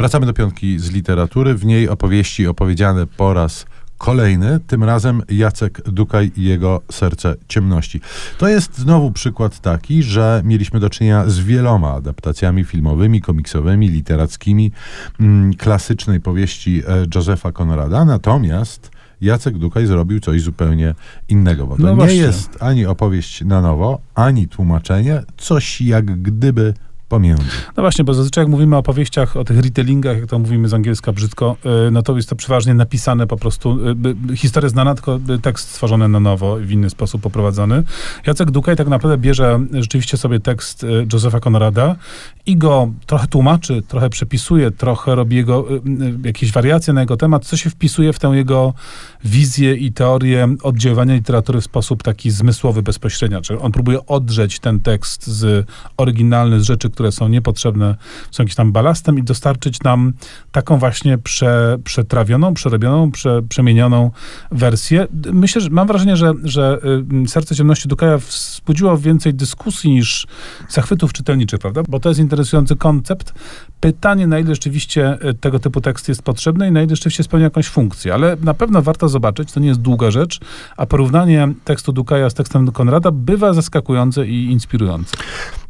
Wracamy do piątki z literatury. W niej opowieści opowiedziane po raz kolejny, tym razem Jacek Dukaj i jego Serce Ciemności. To jest znowu przykład taki, że mieliśmy do czynienia z wieloma adaptacjami filmowymi, komiksowymi, literackimi, mm, klasycznej powieści e, Josepha Conrada, natomiast Jacek Dukaj zrobił coś zupełnie innego, bo to No nie jest ani opowieść na nowo, ani tłumaczenie, coś jak gdyby pomiędzy. No właśnie, bo zazwyczaj jak mówimy o opowieściach, o tych retellingach, jak to mówimy z angielska brzydko, y, no to jest to przeważnie napisane po prostu, y, historia znana, tylko tekst stworzony na nowo, w inny sposób poprowadzony. Jacek Dukaj tak naprawdę bierze rzeczywiście sobie tekst y, Josepha Conrada i go trochę tłumaczy, trochę przepisuje, trochę robi jego, jakieś wariacje na jego temat, co się wpisuje w tę jego wizję i teorię oddziaływania literatury w sposób taki zmysłowy, bezpośrednio. Czyli on próbuje odrzeć ten tekst z oryginalny, z rzeczy, które są niepotrzebne, są jakimś tam balastem i dostarczyć nam taką właśnie prze, przetrawioną, przerobioną, prze, przemienioną wersję. Myślę, że mam wrażenie, że, że y, Serce Ciemności Dukaja wzbudziło więcej dyskusji niż zachwytów czytelniczych, prawda? Bo to jest interesujący koncept. Pytanie, na ile rzeczywiście y, tego typu tekst jest potrzebny i na ile rzeczywiście spełnia jakąś funkcję. Ale na pewno warto zobaczyć, to nie jest długa rzecz, a porównanie tekstu Dukaja z tekstem Konrada bywa zaskakujące i inspirujące.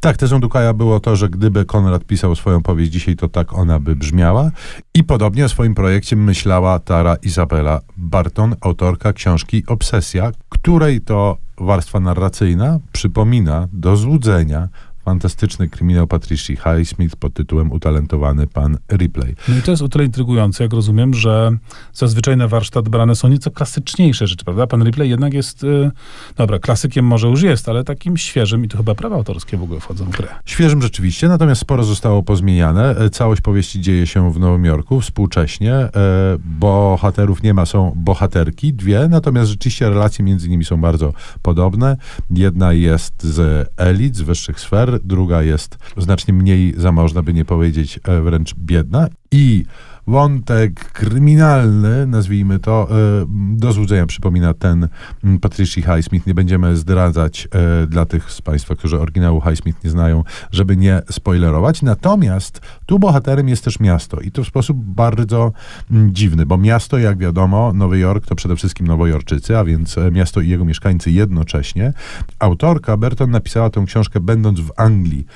Tak, tezą Dukaja było to, że gdyby Konrad pisał swoją powieść dzisiaj, to tak ona by brzmiała. I podobnie o swoim projekcie myślała Tara Izabela Barton, autorka książki Obsesja, której to warstwa narracyjna przypomina do złudzenia fantastyczny kryminał Patricia Highsmith pod tytułem Utalentowany pan Ripley. No i to jest o tyle intrygujące, jak rozumiem, że zazwyczaj na warsztat brane są nieco klasyczniejsze rzeczy, prawda? Pan Ripley jednak jest, y, dobra, klasykiem może już jest, ale takim świeżym i tu chyba prawa autorskie w ogóle wchodzą w grę. Świeżym rzeczywiście, natomiast sporo zostało pozmieniane. E, Całość powieści dzieje się w Nowym Jorku współcześnie. E, Bohaterów nie ma, są bohaterki, dwie, natomiast rzeczywiście relacje między nimi są bardzo podobne. Jedna jest z elit, z wyższych sfer, druga jest znacznie mniej zamożna, by nie powiedzieć e, wręcz biedna. I wątek kryminalny, nazwijmy to, e, do złudzenia przypomina ten mm, Patricia Highsmith. Nie będziemy zdradzać e, dla tych z Państwa, którzy oryginału Highsmith nie znają, żeby nie spoilerować. Natomiast tu bohaterem jest też miasto i to w sposób bardzo mm, dziwny, bo miasto, jak wiadomo, Nowy Jork to przede wszystkim Nowojorczycy, a więc e, miasto i jego mieszkańcy jednocześnie. Autorka Berton napisała tę książkę będąc w Anglii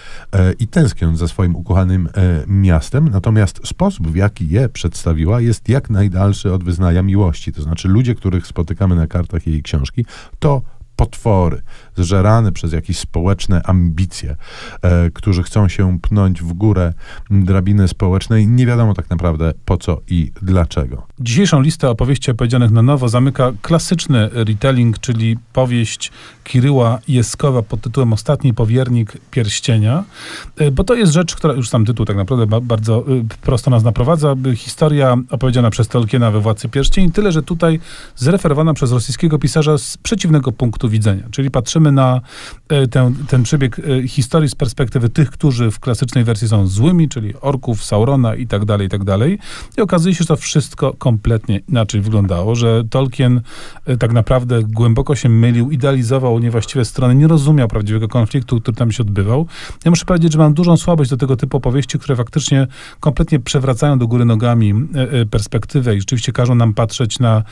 i tęskniąc za swoim ukochanym miastem, natomiast sposób, w jaki je przedstawiła, jest jak najdalszy od wyznania miłości. To znaczy ludzie, których spotykamy na kartach jej książki, to potwory, zżerane przez jakieś społeczne ambicje, e, którzy chcą się pnąć w górę drabiny społecznej. Nie wiadomo tak naprawdę po co i dlaczego. Dzisiejszą listę opowieści opowiedzianych na nowo zamyka klasyczny retelling, czyli powieść Kiryła Jeskowa pod tytułem Ostatni powiernik pierścienia, Y, bo to jest rzecz, która, już sam tytuł tak naprawdę ba- bardzo y, prosto nas naprowadza, by historia opowiedziana przez Tolkiena we Władcy Pierścieni, tyle, że tutaj zreferowana przez rosyjskiego pisarza z przeciwnego punktu widzenia, czyli patrzymy na y, ten, ten przebieg y, historii z perspektywy tych, którzy w klasycznej wersji są złymi, czyli orków, Saurona i tak dalej, i tak dalej. I okazuje się, że to wszystko kompletnie inaczej wyglądało, że Tolkien y, tak naprawdę głęboko się mylił, idealizował niewłaściwe strony, nie rozumiał prawdziwego konfliktu, który tam się odbywał. Ja muszę powiedzieć, że mam dużą słabość do tego typu opowieści, które faktycznie kompletnie przewracają do góry nogami perspektywę i rzeczywiście każą nam patrzeć na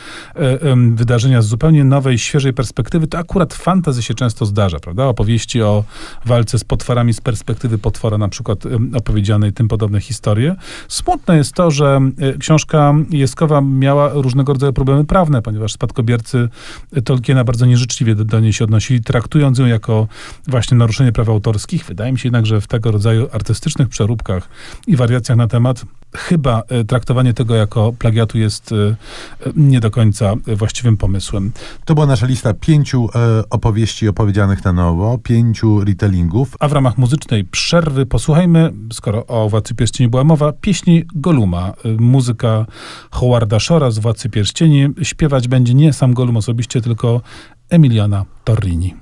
wydarzenia z zupełnie nowej, świeżej perspektywy. To akurat w fantasy się często zdarza, prawda? Opowieści o walce z potworami z perspektywy potwora, na przykład ym, opowiedziane i tym podobne historie. Smutne jest to, że y, książka Jeskowa miała różnego rodzaju problemy prawne, ponieważ spadkobiercy y, Tolkiena bardzo nieżyczliwie do, do niej się odnosili, traktując ją jako właśnie naruszenie praw autorskich. Wydaje mi się jednak, że w tego rodzaju artystycznych przeróbkach i wariacjach na temat chyba y, traktowanie tego jako plagiatu jest nie do końca właściwym pomysłem. To była nasza lista pięciu e, opowieści opowiedzianych na nowo, pięciu retellingów. A w ramach muzycznej przerwy posłuchajmy, skoro o Władcy Pierścieni była mowa, pieśni Goluma. Y, Muzyka Howarda Shora z Władcy Pierścieni. Śpiewać będzie nie sam Golum osobiście, tylko Emiliana Torrini.